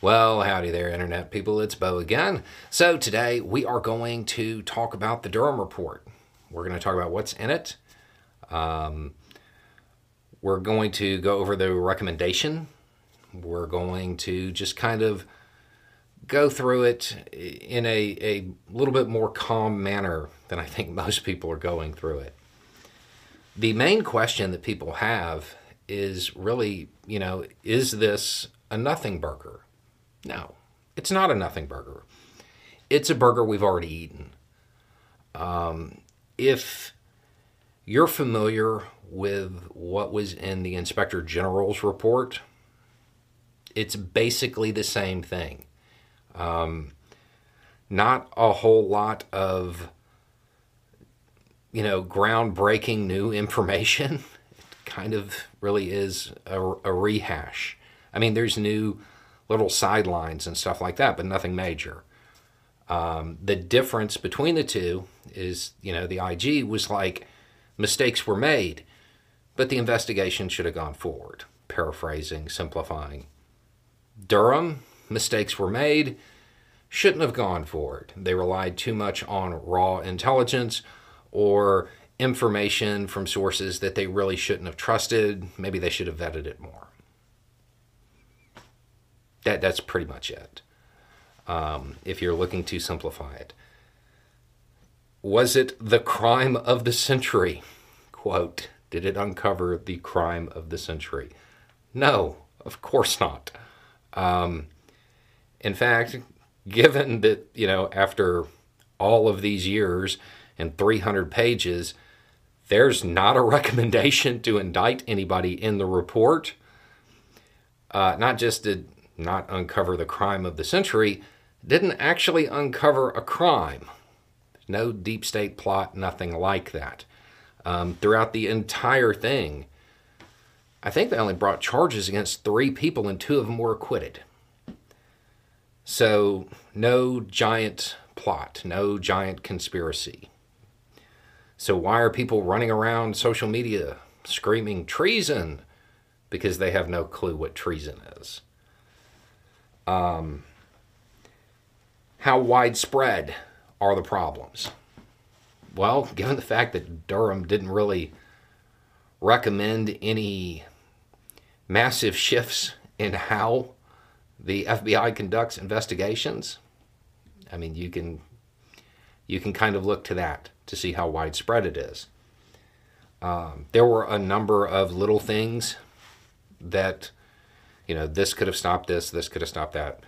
Well, howdy there, Internet people. It's Beau again. So, today we are going to talk about the Durham Report. We're going to talk about what's in it. Um, we're going to go over the recommendation. We're going to just kind of go through it in a, a little bit more calm manner than I think most people are going through it. The main question that people have is really, you know, is this a nothing burger? No, it's not a nothing burger. It's a burger we've already eaten. Um, if you're familiar with what was in the Inspector General's report, it's basically the same thing. Um, not a whole lot of, you know, groundbreaking new information. It kind of really is a, a rehash. I mean, there's new little sidelines and stuff like that, but nothing major. Um, the difference between the two is, you know, the IG was like mistakes were made, but the investigation should have gone forward. Paraphrasing, simplifying. Durham, mistakes were made, shouldn't have gone forward. They relied too much on raw intelligence or information from sources that they really shouldn't have trusted. Maybe they should have vetted it more. That, that's pretty much it. Um, if you're looking to simplify it. Was it the crime of the century? Quote, did it uncover the crime of the century? No, of course not. Um, in fact, given that, you know, after all of these years and 300 pages, there's not a recommendation to indict anybody in the report. Uh, not just did not uncover the crime of the century, didn't actually uncover a crime. No deep state plot, nothing like that. Um, throughout the entire thing, I think they only brought charges against three people and two of them were acquitted. So, no giant plot, no giant conspiracy. So, why are people running around social media screaming treason? Because they have no clue what treason is. Um, how widespread are the problems? Well, given the fact that Durham didn't really recommend any massive shifts in how the FBI conducts investigations, I mean, you can you can kind of look to that to see how widespread it is. Um, there were a number of little things that you know, this could have stopped this, this could have stopped that.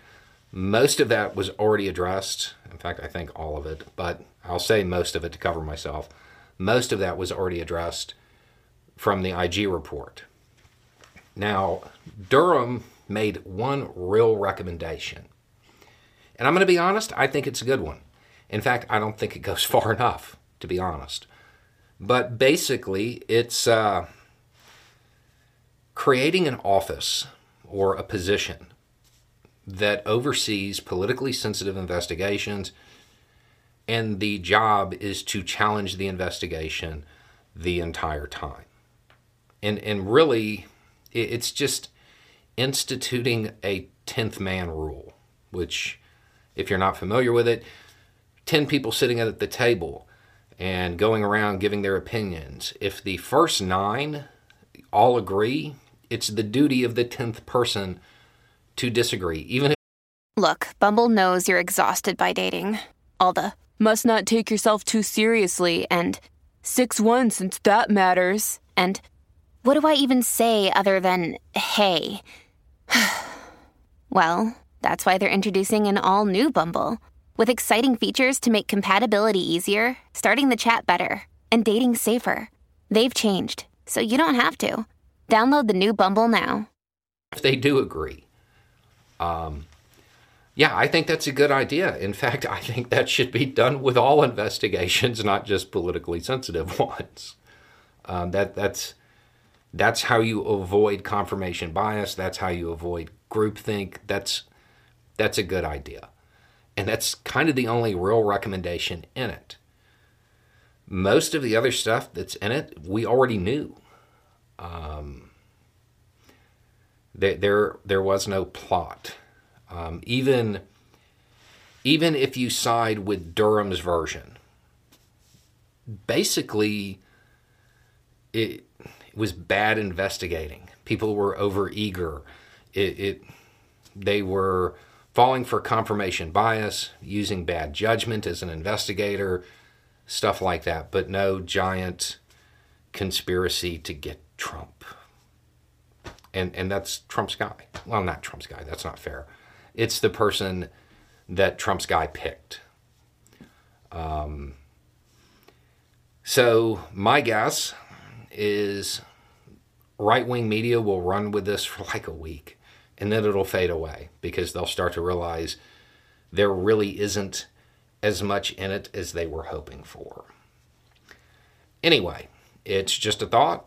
Most of that was already addressed. In fact, I think all of it, but I'll say most of it to cover myself. Most of that was already addressed from the IG report. Now, Durham made one real recommendation. And I'm going to be honest, I think it's a good one. In fact, I don't think it goes far enough, to be honest. But basically, it's uh, creating an office or a position that oversees politically sensitive investigations, and the job is to challenge the investigation the entire time. And, and really, it's just instituting a 10th man rule, which, if you're not familiar with it, 10 people sitting at the table and going around giving their opinions. If the first nine all agree it's the duty of the 10th person to disagree, even if. Look, Bumble knows you're exhausted by dating. All the must not take yourself too seriously and 6 1 since that matters. And what do I even say other than hey? well, that's why they're introducing an all new Bumble with exciting features to make compatibility easier, starting the chat better, and dating safer. They've changed, so you don't have to. Download the new Bumble now. If they do agree. Um, yeah, I think that's a good idea. In fact, I think that should be done with all investigations, not just politically sensitive ones. Um, that that's that's how you avoid confirmation bias. That's how you avoid groupthink. That's that's a good idea, and that's kind of the only real recommendation in it. Most of the other stuff that's in it, we already knew. Um, there, there, was no plot. Um, even even if you side with Durham's version, basically it, it was bad investigating. People were overeager. It, it they were falling for confirmation bias, using bad judgment as an investigator, stuff like that. But no giant conspiracy to get Trump. And and that's Trump's guy. Well, not Trump's guy. That's not fair. It's the person that Trump's guy picked. Um, so my guess is right wing media will run with this for like a week and then it'll fade away because they'll start to realize there really isn't as much in it as they were hoping for. Anyway, it's just a thought.